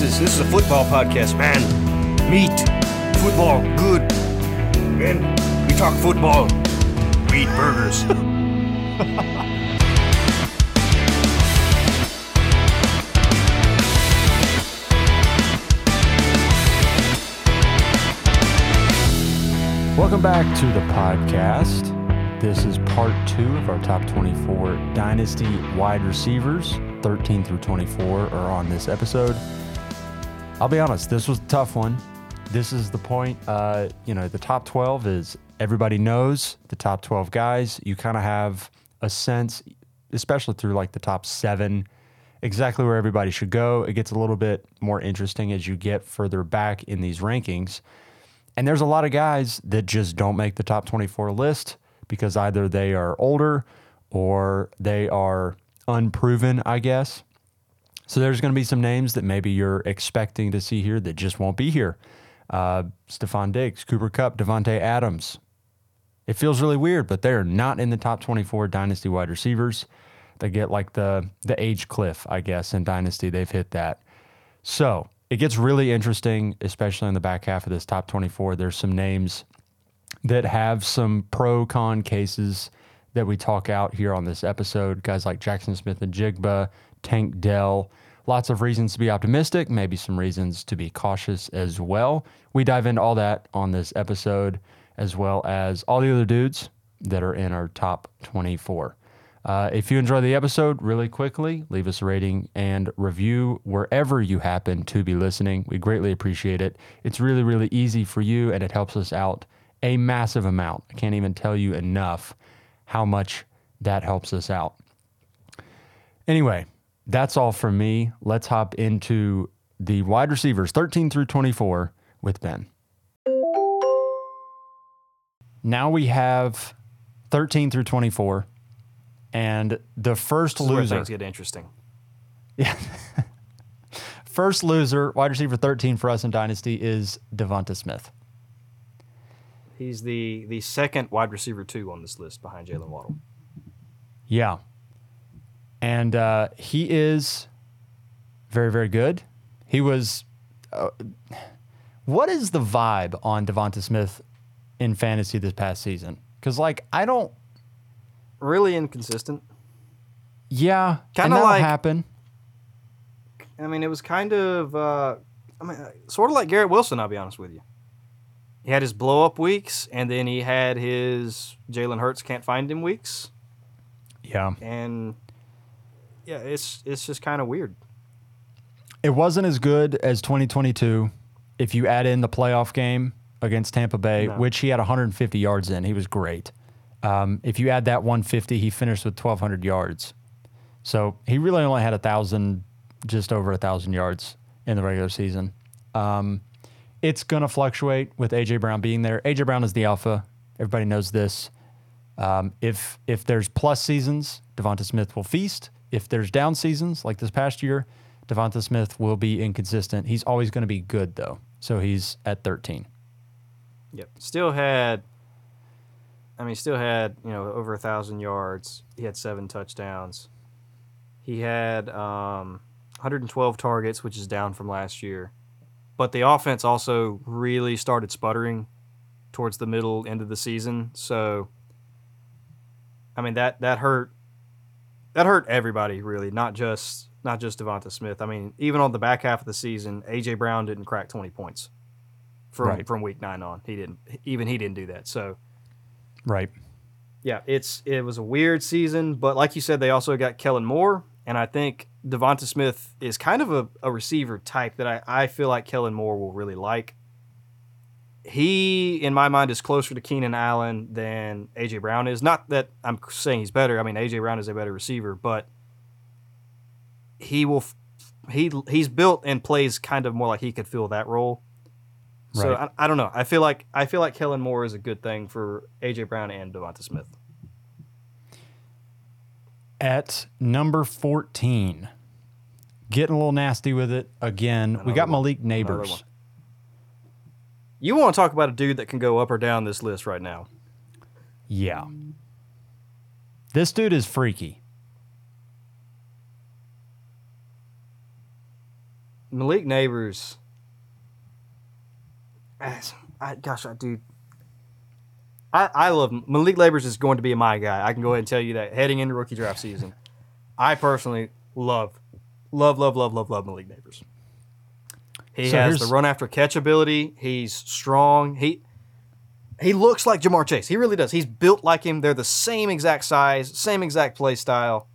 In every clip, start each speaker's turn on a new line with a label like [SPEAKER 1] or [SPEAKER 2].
[SPEAKER 1] This is this is a football podcast, man. Meat, football, good. Man, we talk football. We eat burgers.
[SPEAKER 2] Welcome back to the podcast. This is part two of our top 24 Dynasty wide receivers. 13 through 24 are on this episode. I'll be honest, this was a tough one. This is the point, uh, you know, the top 12 is everybody knows the top 12 guys. You kind of have a sense, especially through like the top seven, exactly where everybody should go. It gets a little bit more interesting as you get further back in these rankings. And there's a lot of guys that just don't make the top 24 list because either they are older or they are unproven, I guess. So there's going to be some names that maybe you're expecting to see here that just won't be here. Uh, Stefon Diggs, Cooper Kupp, Davante Adams. It feels really weird, but they're not in the top 24 dynasty wide receivers. They get like the the age cliff, I guess, in dynasty. They've hit that. So it gets really interesting, especially in the back half of this top 24. There's some names that have some pro con cases that we talk out here on this episode. Guys like Jackson Smith-Njigba, Tank Dell. Lots of reasons to be optimistic, maybe some reasons to be cautious as well. We dive into all that on this episode, as well as all the other dudes that are in our top 24. Uh, if you enjoy the episode, really quickly, leave us a rating and review wherever you happen to be listening. We greatly appreciate it. It's really, really easy for you and it helps us out a massive amount. I can't even tell you enough how much that helps us out. Anyway, that's all from me. Let's hop into the wide receivers 13 through 24 with Ben. Now we have 13 through 24. And the first
[SPEAKER 1] This is where
[SPEAKER 2] loser,
[SPEAKER 1] things get interesting.
[SPEAKER 2] yeah, first loser, wide receiver 13 for us in Dynasty is Devonta Smith.
[SPEAKER 1] He's the the second wide receiver two on this list behind Jaylen Waddle.
[SPEAKER 2] Yeah. And uh, he is very, very good. He was. Uh, what is the vibe on Devonta Smith in fantasy this past season? Because, like, I don't.
[SPEAKER 1] Really inconsistent.
[SPEAKER 2] Yeah.
[SPEAKER 1] Kinda
[SPEAKER 2] and
[SPEAKER 1] like-
[SPEAKER 2] happen.
[SPEAKER 1] I mean, it was kind of, uh, I mean, sort of like Garrett Wilson. I'll be honest with you. He had his blow up weeks, and then he had his Jalen Hurts can't find him weeks,
[SPEAKER 2] Yeah.
[SPEAKER 1] and yeah, it's it's just kind of weird.
[SPEAKER 2] It wasn't as good as 2022 if you add in the playoff game against Tampa Bay,
[SPEAKER 1] No.
[SPEAKER 2] which he had 150 yards in. He was great. Um, if you add that 150, he finished with 1,200 yards. So he really only had a thousand, just over a thousand yards in the regular season. Um, it's going to fluctuate with AJ Brown being there. AJ Brown is the alpha. Everybody knows this. Um, if if there's plus seasons, Devonta Smith will feast. If there's down seasons like this past year, Devonta Smith will be inconsistent. He's always going to be good though. So he's at 13.
[SPEAKER 1] Yep. Still had. I mean, still had you know over a thousand yards. He had seven touchdowns. He had um, 112 targets, which is down from last year. But the offense also really started sputtering towards the middle end of the season. So, I mean that that hurt. That hurt everybody really, not just not just Devonta Smith. I mean, even on the back half of the season, AJ Brown didn't crack 20 points from
[SPEAKER 2] Right.
[SPEAKER 1] from week nine on. He didn't. Even he didn't do that. So
[SPEAKER 2] Right.
[SPEAKER 1] yeah, it's it was a weird season, but like you said, they also got Kellen Moore, and I think Devonta Smith is kind of a, a receiver type that I, I feel like Kellen Moore will really like. He, in my mind, is closer to Keenan Allen than AJ Brown is. Not that I'm saying he's better. I mean, AJ Brown is a better receiver, but he will. He he's built and plays kind of more like he could fill that role. So I, I don't know. I feel like I feel like Kellen Moore is a good thing for AJ Brown and Devonta Smith.
[SPEAKER 2] At number 14, getting a little nasty with it again. we got. Malik
[SPEAKER 1] Another Nabers. You want to talk about a dude that can go up or down this list right now?
[SPEAKER 2] Yeah. This dude is freaky.
[SPEAKER 1] Malik Nabers. as- I, gosh, I dude. I, I love Malik Nabers is going to be my guy. I can go ahead and tell you that heading into rookie draft season. I personally love, love, love, love, love, love Malik Nabers. He
[SPEAKER 2] So
[SPEAKER 1] has the run after catch ability. He's strong. He he looks like Ja'Marr Chase. He really does. He's built like him. They're the same exact size, same exact play style.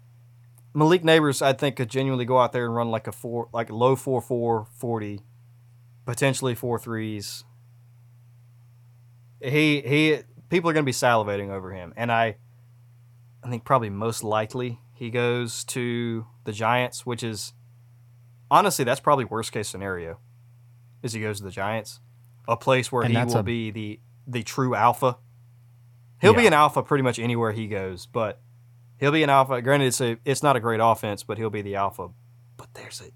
[SPEAKER 1] Malik Nabers, I think, could genuinely go out there and run like a four, like low four four forty, potentially four threes. He he, people are going to be salivating over him, and I, I think probably most likely he goes to the Giants, which is, honestly, that's probably worst case scenario, is he goes to the Giants, a place where
[SPEAKER 2] And
[SPEAKER 1] he will
[SPEAKER 2] a-
[SPEAKER 1] be the the true alpha. He'll be an alpha pretty much anywhere he goes, but he'll be an alpha. Granted, it's a it's not a great offense, but he'll be the alpha. But there's a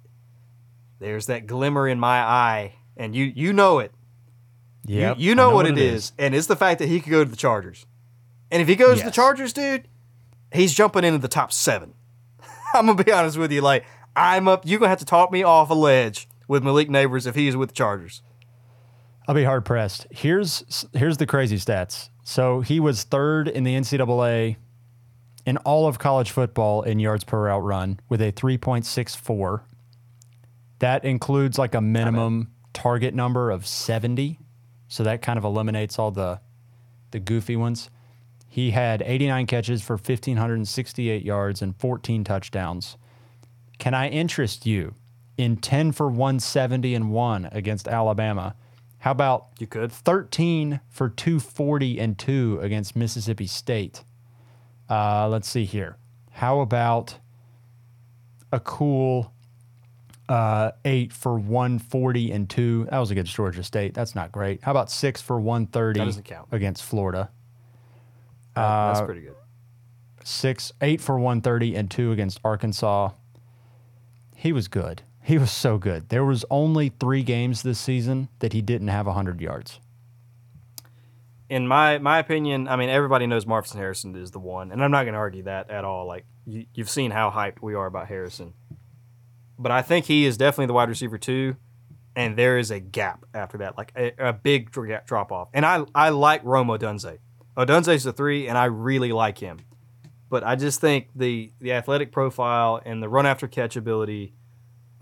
[SPEAKER 1] there's that glimmer in my eye, and you you know it.
[SPEAKER 2] Yep,
[SPEAKER 1] you, you
[SPEAKER 2] I
[SPEAKER 1] know, what it is. and it's the fact that he could go to the Chargers. And if he goes to the Chargers, dude, he's jumping into the top seven. I'm gonna be honest with you, like I'm up. You're gonna have to talk me off a ledge with Malik Nabers if he's with the Chargers.
[SPEAKER 2] I'll be hard pressed. Here's here's the crazy stats. So he was third in the NCAA in all of college football in yards per route run with a 3.64. That includes like a minimum target number of 70. So that kind of eliminates all the the goofy ones. He had 89 catches for 1568 yards and 14 touchdowns. Can I interest you in 10 for 170 and 1 against Alabama? How about
[SPEAKER 1] You could.
[SPEAKER 2] 13 for 240 and 2 against Mississippi State. Uh, let's see here. How about a cool uh, 8 for 140 and 2? That was against Georgia State. That's not great. How about 6 for 130
[SPEAKER 1] That doesn't count.
[SPEAKER 2] against Florida? Uh,
[SPEAKER 1] that's pretty good.
[SPEAKER 2] 6 8 for 130 and 2 against Arkansas. He was good. He was so good. There was only 3 games this season that he didn't have 100 yards.
[SPEAKER 1] in my my opinion, I mean everybody knows Marvin Harrison is the one, and I'm not going to argue that at all. Like you, you've seen how hyped we are about Harrison, but I think he is definitely the wide receiver too, and there is a gap after that, like a, a big drop off. And I I like Rome Odunze. Odunze's the three, and I really like him, but I just think the the athletic profile and the run after catch ability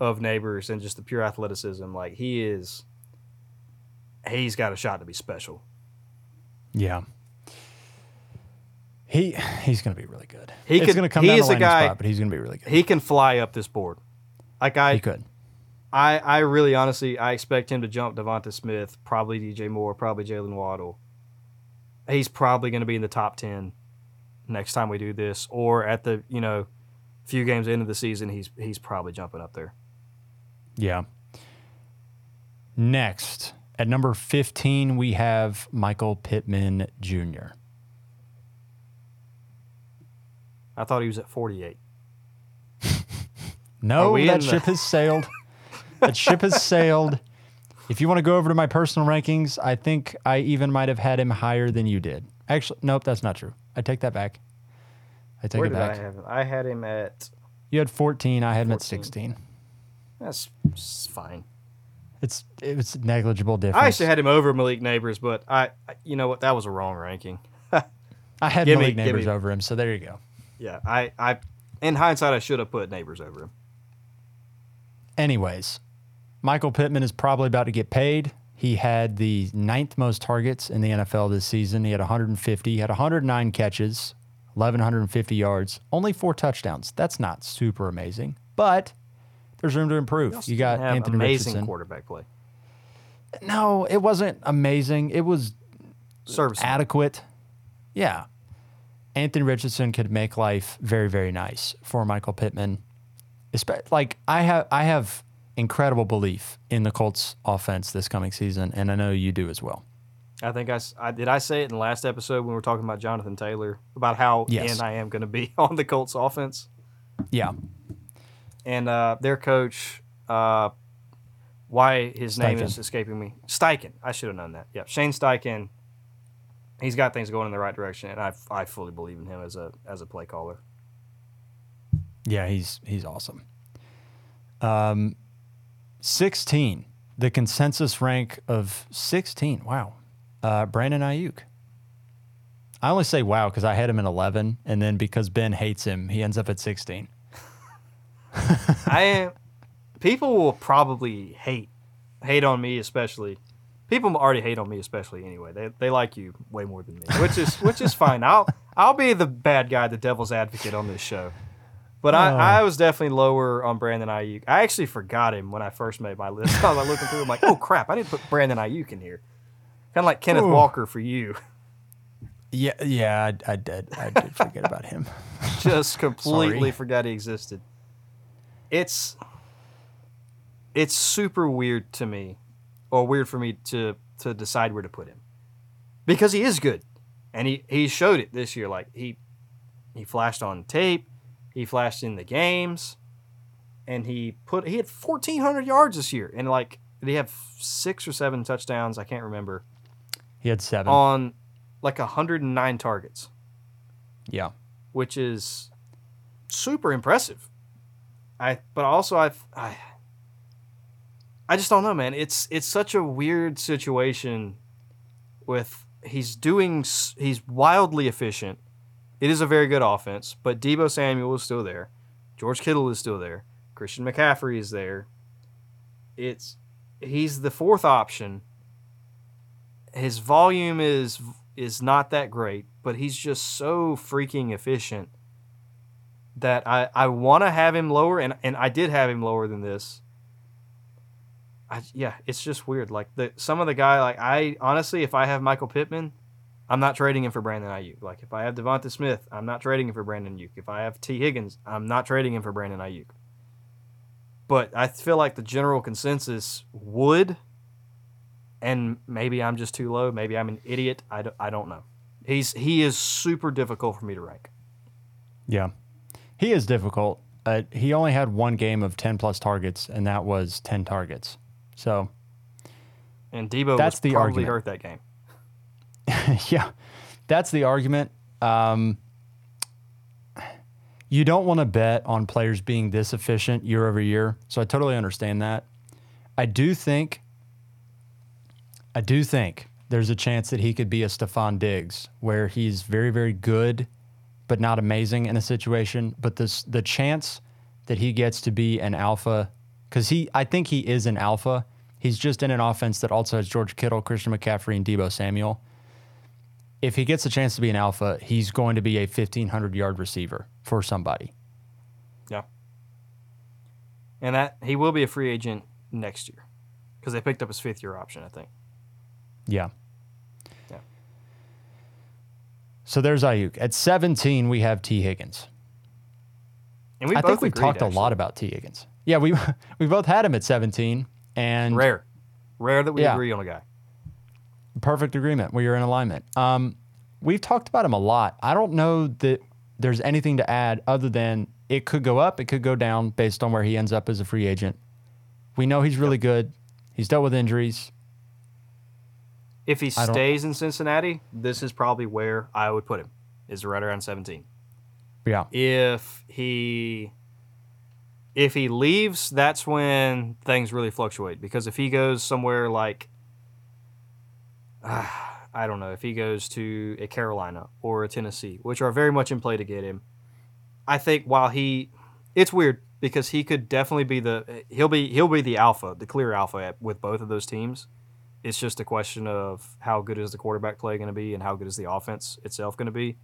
[SPEAKER 1] of Nabers and just the pure athleticism, like he is. He's got a shot to be special.
[SPEAKER 2] Yeah. He he's going to be really good.
[SPEAKER 1] He
[SPEAKER 2] it's going to come
[SPEAKER 1] he
[SPEAKER 2] down
[SPEAKER 1] is
[SPEAKER 2] to
[SPEAKER 1] a guy-
[SPEAKER 2] spot, but he's going to be really good.
[SPEAKER 1] he can fly up this board. Like I,
[SPEAKER 2] he could.
[SPEAKER 1] I, I really honestly, I expect him to jump Devonta Smith, probably DJ Moore, probably Jaylen Waddle. He's probably going to be in the top ten next time we do this, or at the you know, few games into the season, he's he's probably jumping up there.
[SPEAKER 2] Yeah. Next, at number 15, we have Michael Pittman Jr.
[SPEAKER 1] I thought he was at forty eight.
[SPEAKER 2] No, that
[SPEAKER 1] the-
[SPEAKER 2] ship has sailed. that ship has sailed. If you want to go over to my personal rankings, I think I even might have had him higher than you did. Actually, nope, that's not true. I take that back. I take
[SPEAKER 1] Where
[SPEAKER 2] it
[SPEAKER 1] did
[SPEAKER 2] back.
[SPEAKER 1] I have him? I had him at.
[SPEAKER 2] You had 14, I had him at 16.
[SPEAKER 1] That's fine.
[SPEAKER 2] It's it's negligible difference.
[SPEAKER 1] I actually had him over Malik Nabers, but I, you know what? That was a wrong ranking.
[SPEAKER 2] I had
[SPEAKER 1] give
[SPEAKER 2] Malik
[SPEAKER 1] give
[SPEAKER 2] Nabers
[SPEAKER 1] me-
[SPEAKER 2] over him, so there you go.
[SPEAKER 1] Yeah, I, I, in hindsight, I should have put Nabers over him.
[SPEAKER 2] Anyways, Michael Pittman is probably about to get paid. He had the ninth most targets in the NFL this season. He had 150. He had 109 catches, 1,150 yards, only four touchdowns. That's not super amazing, but there's room to improve. You got Anthony
[SPEAKER 1] amazing
[SPEAKER 2] Richardson.
[SPEAKER 1] quarterback play.
[SPEAKER 2] No, it wasn't amazing. It was
[SPEAKER 1] Service.
[SPEAKER 2] adequate. Yeah. Anthony Richardson could make life very, very nice for Michael Pittman. Like I have I have incredible belief in the Colts offense this coming season, and I know you do as well.
[SPEAKER 1] I think I, I did. I say it in the last episode when we were talking about Jonathan Taylor about how
[SPEAKER 2] Yes.
[SPEAKER 1] in I am going to be on the Colts offense
[SPEAKER 2] Yeah.
[SPEAKER 1] And uh, their coach. Uh, why his name is escaping me? Steichen. I should have known that. Yeah, Shane Steichen. He's got things going in the right direction, and I, I fully believe in him as a as a play caller.
[SPEAKER 2] Yeah, he's he's awesome. Um 16. The consensus rank of 16. Wow. Uh, Brandon Aiyuk. I only say wow because I had him in 11, and then because Ben hates him, he ends up at 16.
[SPEAKER 1] I am. People will probably hate hate on me, especially. People already hate on me, especially anyway. They, they like you way more than me, which is which is fine. I'll I'll be the bad guy, the devil's advocate on this show. But I,
[SPEAKER 2] Oh.
[SPEAKER 1] I was definitely lower on Brandon Aiyuk. I actually forgot him when I first made my list. I was like looking through, I'm like, oh crap, I didn't put Brandon Aiyuk in here. Kind of like Kenneth
[SPEAKER 2] Ooh.
[SPEAKER 1] Walker for you,
[SPEAKER 2] Yeah, yeah, I, I did. I did forget about him.
[SPEAKER 1] just completely forgot he existed. It's it's super weird to me, or weird for me to to decide where to put him, because he is good, and he he showed it this year. Like he he flashed on tape, he flashed in the games, and he put he had fourteen hundred yards this year, and like did he have six or seven touchdowns? I can't remember
[SPEAKER 2] He had seven.
[SPEAKER 1] on like hundred and nine targets.
[SPEAKER 2] yeah.
[SPEAKER 1] which is super impressive. I but also I I I just don't know, man. It's it's such a weird situation with he's doing he's wildly efficient. It is a very good offense, but Deebo Samuel is still there. George Kittle is still there. Christian McCaffrey is there. It's he's the fourth option. His volume is is not that great, but he's just so freaking efficient that I, I want to have him lower, and, and I did have him lower than this. I, yeah, it's just weird. Like the some of the guy, like I honestly, if I have Michael Pittman, I'm not trading him for Brandon Aiyuk. Like if I have Devonta Smith, I'm not trading him for Brandon Aiyuk. If I have Tee Higgins, I'm not trading him for Brandon Aiyuk. But I feel like the general consensus would, and maybe I'm just too low. Maybe I'm an idiot. I don't, I don't know. He's he is super difficult for me to rank.
[SPEAKER 2] Yeah. He is difficult. Uh, he only had one game of 10 plus targets, and that was 10 targets. So,
[SPEAKER 1] And Deebo
[SPEAKER 2] That's
[SPEAKER 1] was
[SPEAKER 2] the
[SPEAKER 1] probably
[SPEAKER 2] argument.
[SPEAKER 1] hurt that game.
[SPEAKER 2] yeah, that's the argument. Um, you don't want to bet on players being this efficient year over year. So I totally understand that. I do think, I do think there's a chance that he could be a Stefon Diggs, where he's very, very good, but not amazing in a situation. But this, the chance that he gets to be an alpha, because he, I think he is an alpha. He's just in an offense that also has George Kittle, Christian McCaffrey, and Deebo Samuel if he gets a chance to be an alpha, he's going to be a 1500 yard receiver for somebody.
[SPEAKER 1] Yeah. And that he will be a free agent next year because they picked up his fifth year option, I think.
[SPEAKER 2] Yeah.
[SPEAKER 1] Yeah.
[SPEAKER 2] So there's Aiyuk. At 17, we have Tee Higgins.
[SPEAKER 1] And we
[SPEAKER 2] I think we've
[SPEAKER 1] agreed,
[SPEAKER 2] talked a lot about Tee Higgins. Yeah, we we both had him at 17, and
[SPEAKER 1] Rare, rare that we
[SPEAKER 2] Yeah.
[SPEAKER 1] agree on a guy.
[SPEAKER 2] perfect agreement. We are in alignment. Um, we've talked about him a lot. I don't know that there's anything to add other than it could go up, it could go down based on where he ends up as a free agent. We know he's really good. He's dealt with injuries.
[SPEAKER 1] If he
[SPEAKER 2] I don't-
[SPEAKER 1] stays in Cincinnati, this is probably where I would put him. Is right around seventeen.
[SPEAKER 2] Yeah.
[SPEAKER 1] If he if he leaves, that's when things really fluctuate. Because if he goes somewhere like ah, I don't know, if he goes to a Carolina or a Tennessee, which are very much in play to get him, I think while he it's weird because he could definitely be the he'll be he'll be the alpha, the clear alpha at, with both of those teams. It's just a question of how good is the quarterback play going to be and how good is the offense itself going to be.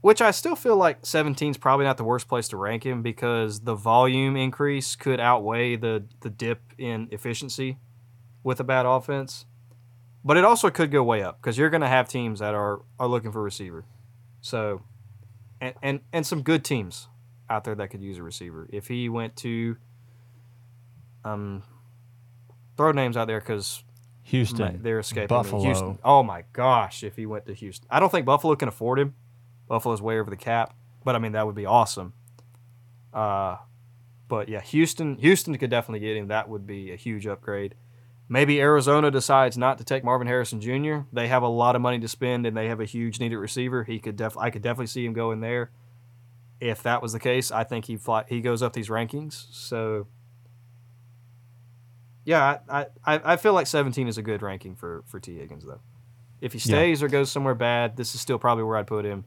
[SPEAKER 1] Which I still feel like 17 is probably not the worst place to rank him because the volume increase could outweigh the the dip in efficiency with a bad offense. But it also could go way up because you're going to have teams that are are looking for receiver. So and, and and some good teams out there that could use a receiver. If he went to um throw names out there cuz
[SPEAKER 2] Houston.
[SPEAKER 1] they're escaping.
[SPEAKER 2] Buffalo.
[SPEAKER 1] Houston. Oh my gosh, if he went to Houston. I don't think Buffalo can afford him. Buffalo's way over the cap, but I mean that would be awesome. Uh but yeah, Houston Houston could definitely get him. That would be a huge upgrade. Maybe Arizona decides not to take Marvin Harrison Jr. They have a lot of money to spend and they have a huge needed receiver. He could def I could definitely see him going there. If that was the case, I think he fly, he goes up these rankings. So Yeah, I, I, I feel like 17 is a good ranking for, for Tee Higgins, though. If he
[SPEAKER 2] Yeah.
[SPEAKER 1] stays or goes somewhere bad, this is still probably where I'd put him,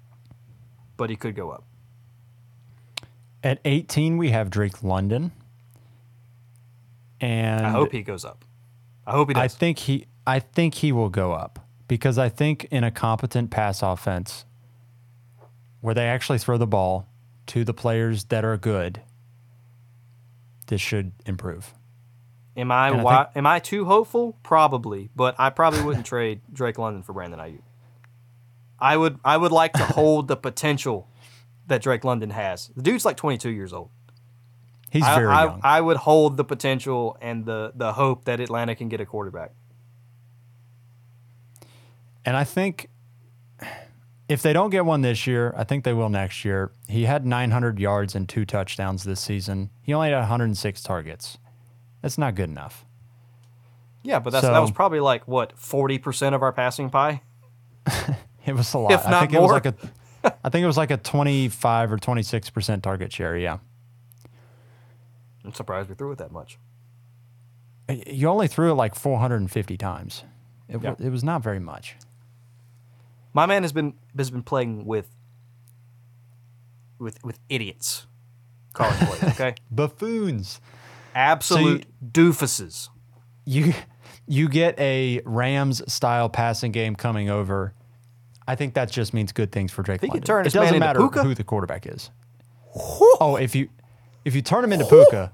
[SPEAKER 1] but he could go up.
[SPEAKER 2] At 18, we have Drake London. And
[SPEAKER 1] I hope he goes up. I hope he does.
[SPEAKER 2] I think he I think he will go up because I think in a competent pass offense where they actually throw the ball to the players that are good, this should improve.
[SPEAKER 1] Am I,
[SPEAKER 2] I
[SPEAKER 1] wi- am I too hopeful? Probably, but I probably wouldn't trade Drake London for Brandon Aiyuk. I would I would like to hold the potential that Drake London has. The dude's like 22 years old.
[SPEAKER 2] He's
[SPEAKER 1] I,
[SPEAKER 2] very
[SPEAKER 1] I,
[SPEAKER 2] young.
[SPEAKER 1] I would hold the potential and the the hope that Atlanta can get a quarterback.
[SPEAKER 2] And I think if they don't get one this year, I think they will next year. He had 900 yards and two touchdowns this season. He only had 106 targets. That's not good enough.
[SPEAKER 1] Yeah, but that's that was probably like what 40% of our passing pie.
[SPEAKER 2] It was a lot.
[SPEAKER 1] If
[SPEAKER 2] I
[SPEAKER 1] not
[SPEAKER 2] think it was
[SPEAKER 1] more.
[SPEAKER 2] like a I think it was like a 25 or 26% target share, yeah.
[SPEAKER 1] I'm surprised we threw it that much.
[SPEAKER 2] You only threw it like 450 times. It,
[SPEAKER 1] Yeah.
[SPEAKER 2] wa- it was not very much.
[SPEAKER 1] My man has been has been playing with with with idiots. College players, okay?
[SPEAKER 2] Buffoons.
[SPEAKER 1] Absolute doofuses.
[SPEAKER 2] You you get a Rams style passing game coming over. I think that just means good things for Drake
[SPEAKER 1] he
[SPEAKER 2] London.
[SPEAKER 1] turn
[SPEAKER 2] it doesn't matter
[SPEAKER 1] Puka.
[SPEAKER 2] who the quarterback is. Oh, if you if you turn him into Puka,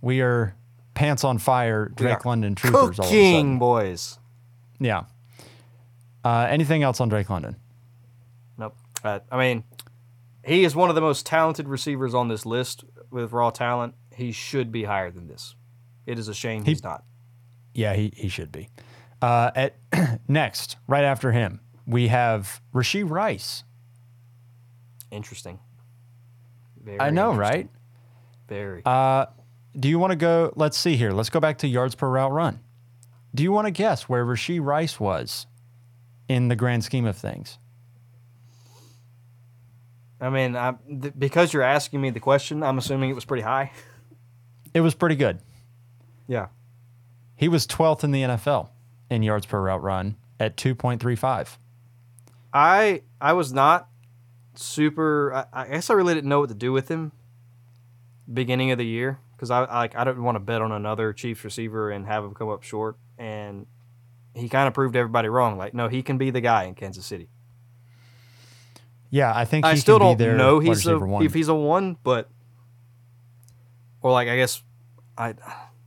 [SPEAKER 2] we are pants on fire. Drake London troopers.
[SPEAKER 1] Cooking boys.
[SPEAKER 2] Yeah. Uh, anything else on Drake London?
[SPEAKER 1] Nope. Uh, I mean, he is one of the most talented receivers on this list with raw talent. He should be higher than this. It is a shame
[SPEAKER 2] He-
[SPEAKER 1] he's not.
[SPEAKER 2] Yeah, he, he should be. Uh, at next, right after him, we have Rashee Rice.
[SPEAKER 1] Interesting. Very
[SPEAKER 2] I know,
[SPEAKER 1] interesting.
[SPEAKER 2] right?
[SPEAKER 1] Very.
[SPEAKER 2] Uh, do you want to go? Let's see here. Let's go back to yards per route run. Do you want to guess where Rashee Rice was in the grand scheme of things?
[SPEAKER 1] I mean, I, th- because you're asking me the question, I'm assuming it was pretty high.
[SPEAKER 2] It was pretty good.
[SPEAKER 1] Yeah.
[SPEAKER 2] He was 12th in the NFL in yards per route run at 2.35.
[SPEAKER 1] I I was not super. I, I guess I really didn't know what to do with him. Beginning of the year, because I like I don't want to bet on another Chiefs receiver and have him come up short. And he kind of proved everybody wrong. Like, no, he can be the guy in Kansas City.
[SPEAKER 2] Yeah, I think
[SPEAKER 1] I still
[SPEAKER 2] can
[SPEAKER 1] don't know he's a, if he's a one, but or like I guess I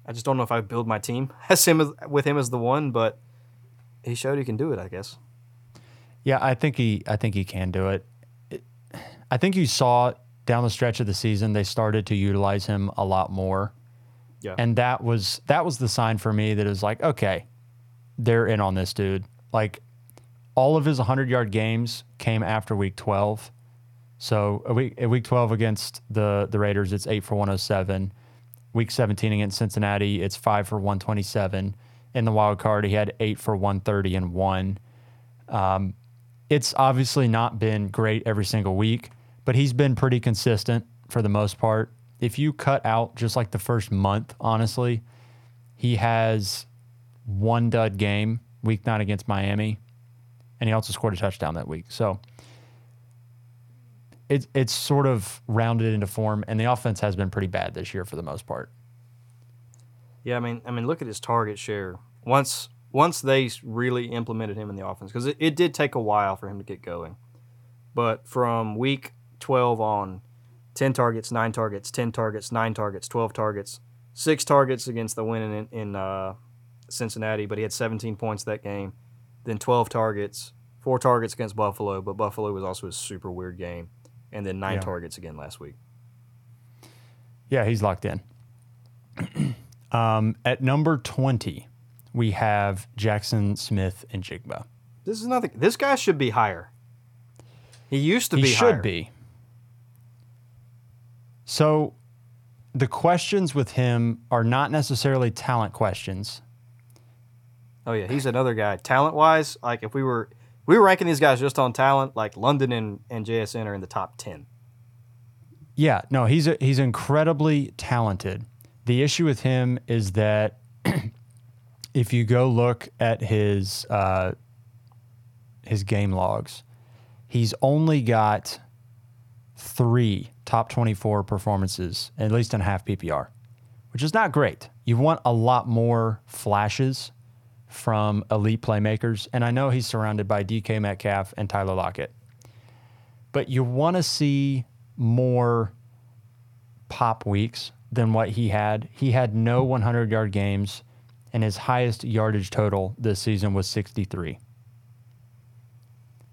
[SPEAKER 1] I just don't know if I build my team as him as, with him as the one, but he showed he can do it. I guess.
[SPEAKER 2] Yeah, I think he I think he can do it. It- I think you saw down the stretch of the season they started to utilize him a lot more.
[SPEAKER 1] Yeah.
[SPEAKER 2] And that was that was the sign for me that it was like, okay, they're in on this dude. Like all of his 100-yard games came after week 12. So, a week week 12 against the the Raiders, it's 8 for 107. Week 17 against Cincinnati, it's 5 for 127. In the wild card, he had 8 for 130 and 1 um, it's obviously not been great every single week, but he's been pretty consistent for the most part. If you cut out just like the first month, honestly, he has one dud game, week nine against Miami, and he also scored a touchdown that week. So it's it's sort of rounded into form, and the offense has been pretty bad this year for the most part.
[SPEAKER 1] Yeah, I mean, I mean, look at his target share. Once once they really implemented him in the offense, because it, it did take a while for him to get going. But from week twelve on, ten targets, nine targets, ten targets, nine targets, twelve targets, six targets against the win in in uh, Cincinnati, but he had seventeen points that game. Then twelve targets, four targets against Buffalo, but Buffalo was also a super weird game, and then nine
[SPEAKER 2] Yeah.
[SPEAKER 1] targets again last week.
[SPEAKER 2] Yeah, he's locked in. um, at number 20, we have Jackson Smith-Njigba.
[SPEAKER 1] This is nothing. This guy should be higher. He used to
[SPEAKER 2] he
[SPEAKER 1] be He
[SPEAKER 2] should
[SPEAKER 1] higher.
[SPEAKER 2] be. So the questions with him are not necessarily talent questions.
[SPEAKER 1] Oh yeah, he's another guy. Talent wise, like if we were we were ranking these guys just on talent, like London and, and JSN are in the top ten.
[SPEAKER 2] Yeah, no, he's a, he's incredibly talented. The issue with him is that if you go look at his uh, his game logs, he's only got three top 24 performances, at least in half PPR, which is not great. You want a lot more flashes from elite playmakers, and I know he's surrounded by DK Metcalf and Tyler Lockett, but you want to see more pop weeks than what he had. He had no 100 yard games, and his highest yardage total this season was 63.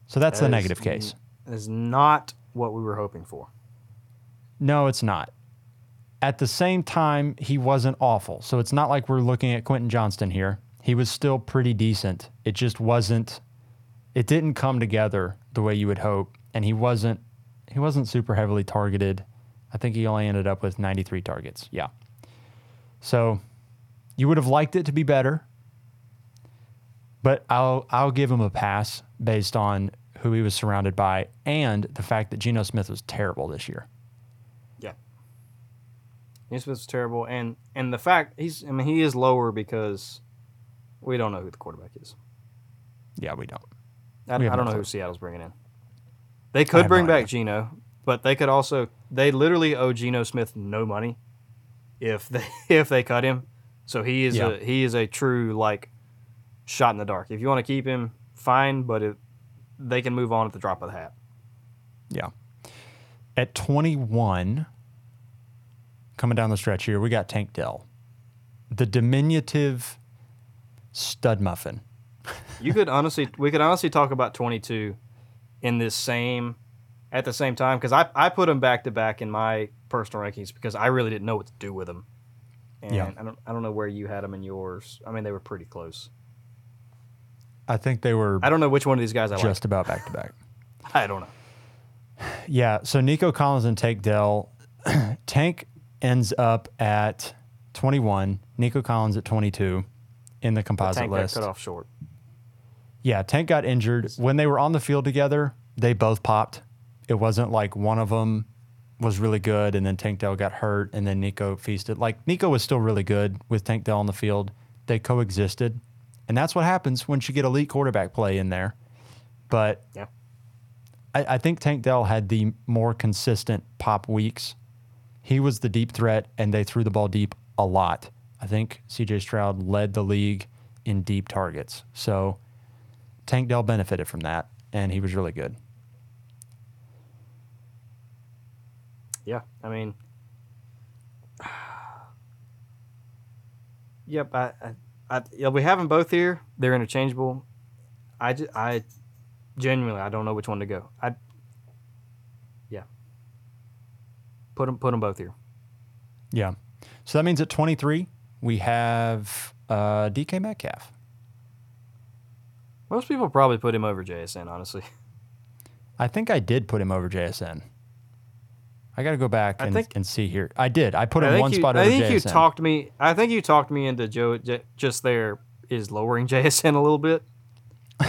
[SPEAKER 2] So that's
[SPEAKER 1] That
[SPEAKER 2] the
[SPEAKER 1] is
[SPEAKER 2] negative case.
[SPEAKER 1] That is not what we were hoping for.
[SPEAKER 2] No, it's not. At the same time, he wasn't awful. So it's not like we're looking at Quentin Johnston here. He was still pretty decent. It just wasn't it didn't come together the way you would hope and he wasn't he wasn't super heavily targeted. I think he only ended up with 93 targets. Yeah. So you would have liked it to be better. But I'll I'll give him a pass based on who he was surrounded by and the fact that Geno Smith was terrible this year.
[SPEAKER 1] Yeah. Geno Smith was terrible, and and the fact he's I mean he is lower because we don't know who the quarterback is.
[SPEAKER 2] Yeah, we don't.
[SPEAKER 1] I,
[SPEAKER 2] We
[SPEAKER 1] I don't know who Seattle's bringing in. They could bring back. Geno, but they could also they literally owe Geno Smith no money if they if they cut him. So he is
[SPEAKER 2] Yeah.
[SPEAKER 1] a he is a true like shot in the dark. If you want to keep him, fine, but it, they can move on at the drop of the hat.
[SPEAKER 2] Yeah. At 21, coming down the stretch here, we got Tank Dell, the diminutive stud muffin.
[SPEAKER 1] You could honestly, we could honestly talk about 22 in this same, at the same time, because I, I put them back to back in my personal rankings because I really didn't know what to do with them. And
[SPEAKER 2] Yeah.
[SPEAKER 1] I don't, I don't know where you had them in yours. I mean, they were pretty close.
[SPEAKER 2] I think they were
[SPEAKER 1] I don't know which one of these guys I
[SPEAKER 2] just about back to back.
[SPEAKER 1] I don't know.
[SPEAKER 2] Yeah. So Nico Collins and Tank Dell. Tank ends up at 21, Nico Collins at 22 in the composite
[SPEAKER 1] Tank got
[SPEAKER 2] list.
[SPEAKER 1] cut off short.
[SPEAKER 2] Yeah, Tank got injured. When they were on the field together, they both popped. It wasn't like one of them was really good and then Tank Dell got hurt and then Nico feasted. Like Nico was still really good with Tank Dell on the field. They coexisted. And that's what happens once you get elite quarterback play in there. But
[SPEAKER 1] Yeah.
[SPEAKER 2] I, I think Tank Dell had the more consistent pop weeks. He was the deep threat, and they threw the ball deep a lot. I think CJ Stroud led the league in deep targets. So Tank Dell benefited from that, and he was really good.
[SPEAKER 1] Yeah. I mean, yep. I, I, I, yeah, we have them both here. They're interchangeable. I, ju- I genuinely, I don't know which one to go. I, yeah. Put them, put them both here.
[SPEAKER 2] Yeah. So that means at 23, we have uh, DK Metcalf.
[SPEAKER 1] Most people probably put him over JSN, honestly.
[SPEAKER 2] I think I did put him over JSN. I got to go back and,
[SPEAKER 1] think-
[SPEAKER 2] and see here. I did. I put
[SPEAKER 1] I
[SPEAKER 2] him one
[SPEAKER 1] you,
[SPEAKER 2] spot
[SPEAKER 1] I
[SPEAKER 2] over
[SPEAKER 1] think you talked me. I think you talked me into Joe J- just there is lowering JSN a little bit.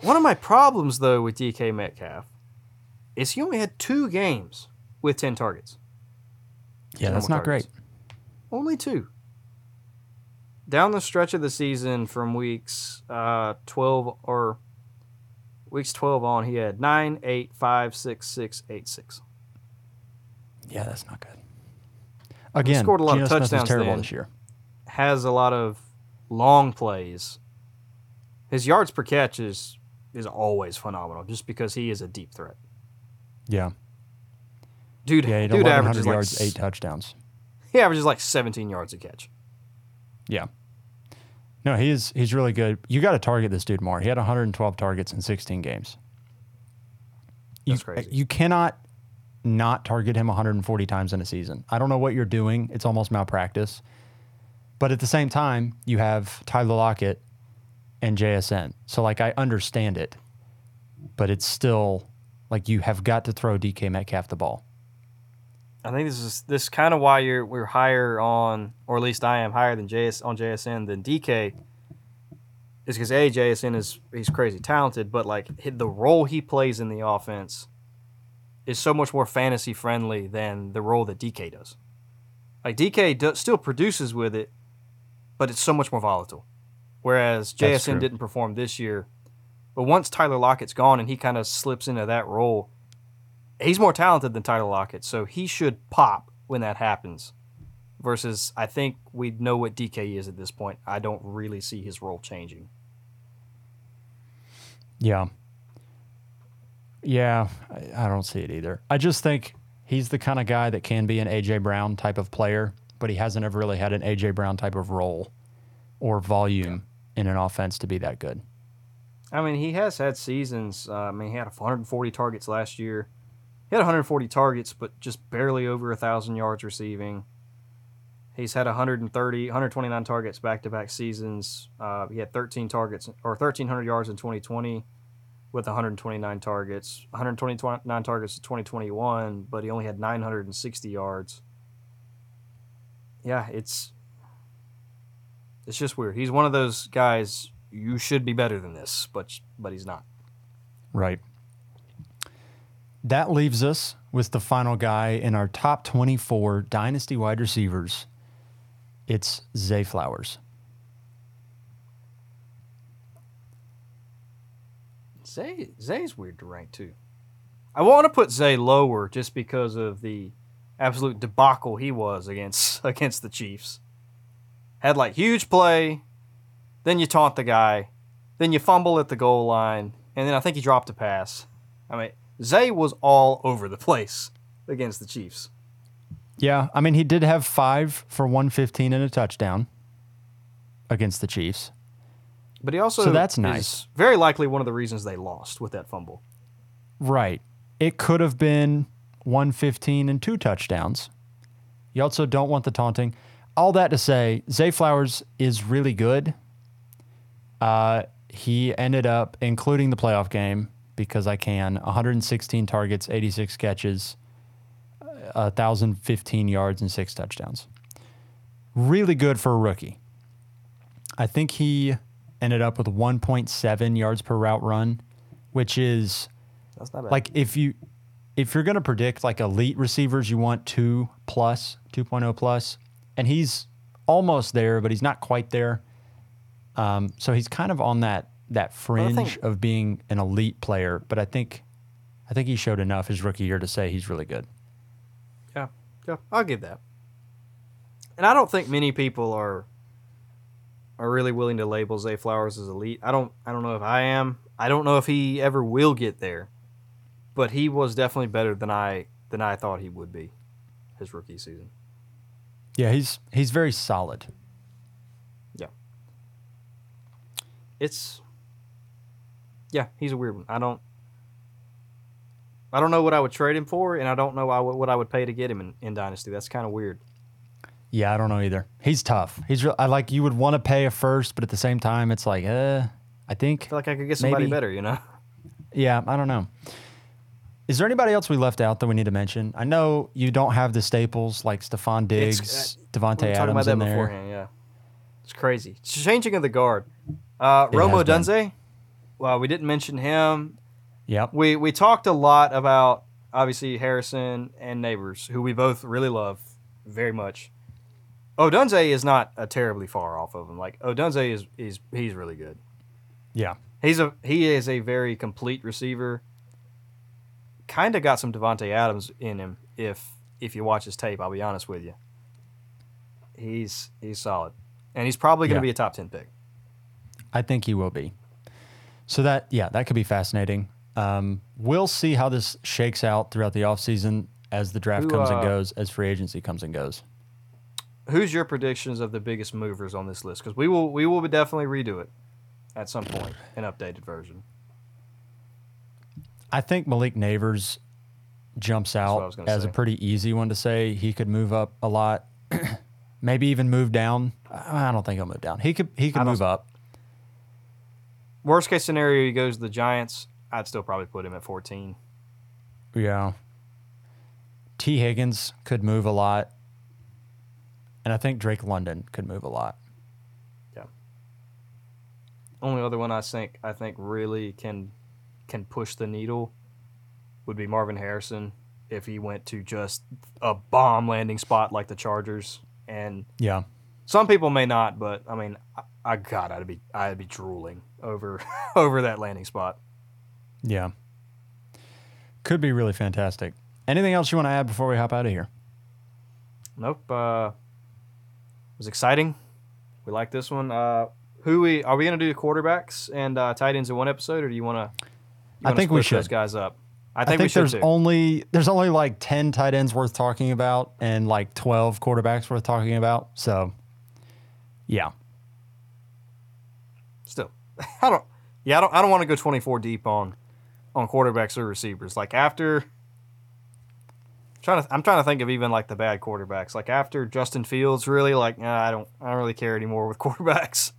[SPEAKER 1] One of my problems though with DK Metcalf is he only had two games with ten targets.
[SPEAKER 2] yeah, that's not great.
[SPEAKER 1] Targets. Only two. Down the stretch of the season from weeks uh, twelve or weeks twelve on, he had nine, eight, five, six, six, eight, six.
[SPEAKER 2] Yeah, that's not good. Again, he
[SPEAKER 1] scored a lot of
[SPEAKER 2] Geno Smith
[SPEAKER 1] touchdowns
[SPEAKER 2] terrible
[SPEAKER 1] then.
[SPEAKER 2] this year.
[SPEAKER 1] has a lot of long plays. His yards per catch is is always phenomenal, just because he is a deep threat.
[SPEAKER 2] Yeah.
[SPEAKER 1] Dude,
[SPEAKER 2] Yeah, he had
[SPEAKER 1] dude
[SPEAKER 2] 1,100
[SPEAKER 1] averages like
[SPEAKER 2] yards,
[SPEAKER 1] s-
[SPEAKER 2] eight touchdowns.
[SPEAKER 1] He averages like 17 yards a catch.
[SPEAKER 2] Yeah. No, he is he's really good. You got to target this dude more. He had 112 targets in 16 games. You,
[SPEAKER 1] That's crazy.
[SPEAKER 2] You cannot not target him 140 times in a season. I don't know what you're doing. It's almost malpractice. But at the same time, you have Tyler Lockett and JSN. So like I understand it, but it's still like you have got to throw DK Metcalf the ball.
[SPEAKER 1] I think this is this kind of why you're we're higher on, or at least I am higher than JS on JSN than DK. Is because a JSN is he's crazy talented, but like the role he plays in the offense is so much more fantasy friendly than the role that DK does. Like DK do, still produces with it, but it's so much more volatile. Whereas JSN didn't perform this year. But once Tyler Lockett's gone and he kind of slips into that role, he's more talented than Tyler Lockett, so he should pop when that happens. Versus, I think we know what DK is at this point. I don't really see his role changing.
[SPEAKER 2] Yeah. Yeah, I, I don't see it either. I just think he's the kind of guy that can be an AJ Brown type of player, but he hasn't ever really had an AJ Brown type of role or volume in an offense to be that good.
[SPEAKER 1] I mean, he has had seasons. Uh, I mean, he had 140 targets last year. He had 140 targets, but just barely over a thousand yards receiving. He's had 130, 129 targets back to back seasons. Uh, he had 13 targets or 1,300 yards in 2020 with 129 targets, 129 targets in 2021, but he only had 960 yards. Yeah, it's it's just weird. He's one of those guys you should be better than this, but but he's not.
[SPEAKER 2] Right. That leaves us with the final guy in our top 24 dynasty wide receivers. It's Zay Flowers.
[SPEAKER 1] Zay Zay's weird to rank too. I want to put Zay lower just because of the absolute debacle he was against against the Chiefs. Had like huge play, then you taunt the guy, then you fumble at the goal line, and then I think he dropped a pass. I mean, Zay was all over the place against the Chiefs.
[SPEAKER 2] Yeah, I mean, he did have five for 115 and a touchdown against the Chiefs.
[SPEAKER 1] But he also
[SPEAKER 2] So that's
[SPEAKER 1] is
[SPEAKER 2] nice.
[SPEAKER 1] very likely one of the reasons they lost with that fumble.
[SPEAKER 2] Right. It could have been 115 and two touchdowns. You also don't want the taunting. All that to say, Zay Flowers is really good. Uh, he ended up, including the playoff game, because I can, 116 targets, 86 catches, 1,015 yards, and six touchdowns. Really good for a rookie. I think he ended up with 1.7 yards per route run, which is
[SPEAKER 1] That's not bad.
[SPEAKER 2] like if you if you're going to predict like elite receivers you want 2 plus 2.0 plus and he's almost there but he's not quite there um, so he's kind of on that that fringe
[SPEAKER 1] think-
[SPEAKER 2] of being an elite player but i think i think he showed enough his rookie year to say he's really good
[SPEAKER 1] Yeah, yeah, I'll give that. And I don't think many people are are really willing to label Zay Flowers as elite. I don't I don't know if I am. I don't know if he ever will get there. But he was definitely better than I than I thought he would be his rookie season.
[SPEAKER 2] yeah he's he's very solid Yeah.
[SPEAKER 1] It's yeah, he's a weird one. I don't I don't know what I would trade him for, and I don't know what I would pay to get him in, in Dynasty. That's kind of weird.
[SPEAKER 2] yeah i don't know either he's tough he's real i like you would want to pay a first but at the same time it's like uh i think
[SPEAKER 1] I feel like I could get somebody
[SPEAKER 2] Maybe.
[SPEAKER 1] better, you know?
[SPEAKER 2] Yeah, I don't know. Is there anybody else we left out that we need to mention? I know you don't have the staples like Stefon Diggs,
[SPEAKER 1] It's-
[SPEAKER 2] Davante
[SPEAKER 1] We talking
[SPEAKER 2] Adams
[SPEAKER 1] about that
[SPEAKER 2] in there.
[SPEAKER 1] beforehand, yeah. It's crazy. Changing of the guard. Uh,
[SPEAKER 2] It
[SPEAKER 1] Romo. Dunze. Well, we didn't mention him.
[SPEAKER 2] Yep.
[SPEAKER 1] We we talked a lot about obviously Harrison and Nabers, who we both really love very much. Odunze is not a terribly far off of him. Like Odunze is is he's really good.
[SPEAKER 2] Yeah.
[SPEAKER 1] He's a he is a very complete receiver. Kind of got some Davante Adams in him. If if you watch his tape, I'll be honest with you. He's he's solid, and he's probably going to
[SPEAKER 2] Yeah.
[SPEAKER 1] be a top ten pick.
[SPEAKER 2] I think he will be. So that yeah, that could be fascinating. Um, we'll see how this shakes out throughout the offseason as the draft
[SPEAKER 1] Who,
[SPEAKER 2] comes and
[SPEAKER 1] uh,
[SPEAKER 2] goes, as free agency comes and goes.
[SPEAKER 1] Who's your predictions of the biggest movers on this list? Because we will we will definitely redo it at some point, an updated version.
[SPEAKER 2] I think Malik Nabers jumps out as a pretty easy one to say. He could move up a lot, maybe even move down. I I don't think he'll move down. He could he could move up.
[SPEAKER 1] Worst case scenario, he goes to the Giants. I'd still probably put him at fourteen.
[SPEAKER 2] Yeah. Tee Higgins could move a lot. And I think Drake London could move a lot. Yeah.
[SPEAKER 1] Only other one I think I think really can can push the needle would be Marvin Harrison if he went to just a bomb landing spot like the Chargers and
[SPEAKER 2] Yeah.
[SPEAKER 1] Some people may not, but I mean, I, I God, I'd be I'd be drooling over over that landing spot.
[SPEAKER 2] Yeah. Could be really fantastic. Anything else you want to add before we hop out of here?
[SPEAKER 1] Nope. Uh, it was exciting. We like this one. Uh, who we are we gonna do the quarterbacks and uh, tight ends in one episode, or do you want to?
[SPEAKER 2] I think we should those
[SPEAKER 1] guys up. I
[SPEAKER 2] I
[SPEAKER 1] think,
[SPEAKER 2] think,
[SPEAKER 1] we should
[SPEAKER 2] there's
[SPEAKER 1] too.
[SPEAKER 2] only there's only like ten tight ends worth talking about and like twelve quarterbacks worth talking about. So yeah.
[SPEAKER 1] Still, I don't. Yeah, I don't. I don't want to go 24 deep on on quarterbacks or receivers. Like after. Trying to, I'm trying to think of even like the bad quarterbacks. Like after Justin Fields, really like nah, I don't I don't really care anymore with quarterbacks.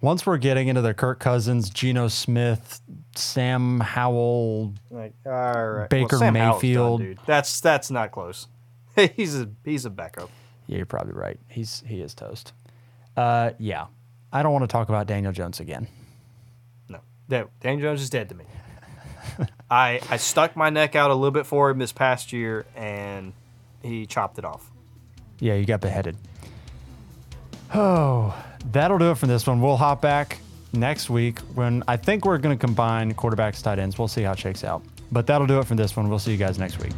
[SPEAKER 2] Once we're getting into the Kirk Cousins, Geno Smith, Sam Howell,
[SPEAKER 1] Like all right,
[SPEAKER 2] Baker
[SPEAKER 1] Sam Howell's done,
[SPEAKER 2] Mayfield.
[SPEAKER 1] dude. That's that's not close. he's a he's a backup.
[SPEAKER 2] yeah, you're probably right. He's he is toast. Uh, yeah, I don't want to talk about Daniel Jones again.
[SPEAKER 1] No, Dan, Dan Jones is dead to me. I I stuck my neck out a little bit for him this past year, and he chopped it off.
[SPEAKER 2] Yeah, you got beheaded. Oh, that'll do it for this one. We'll hop back next week when I think we're going to combine quarterbacks, tight ends. We'll see how it shakes out. But that'll do it for this one. We'll see you guys next week.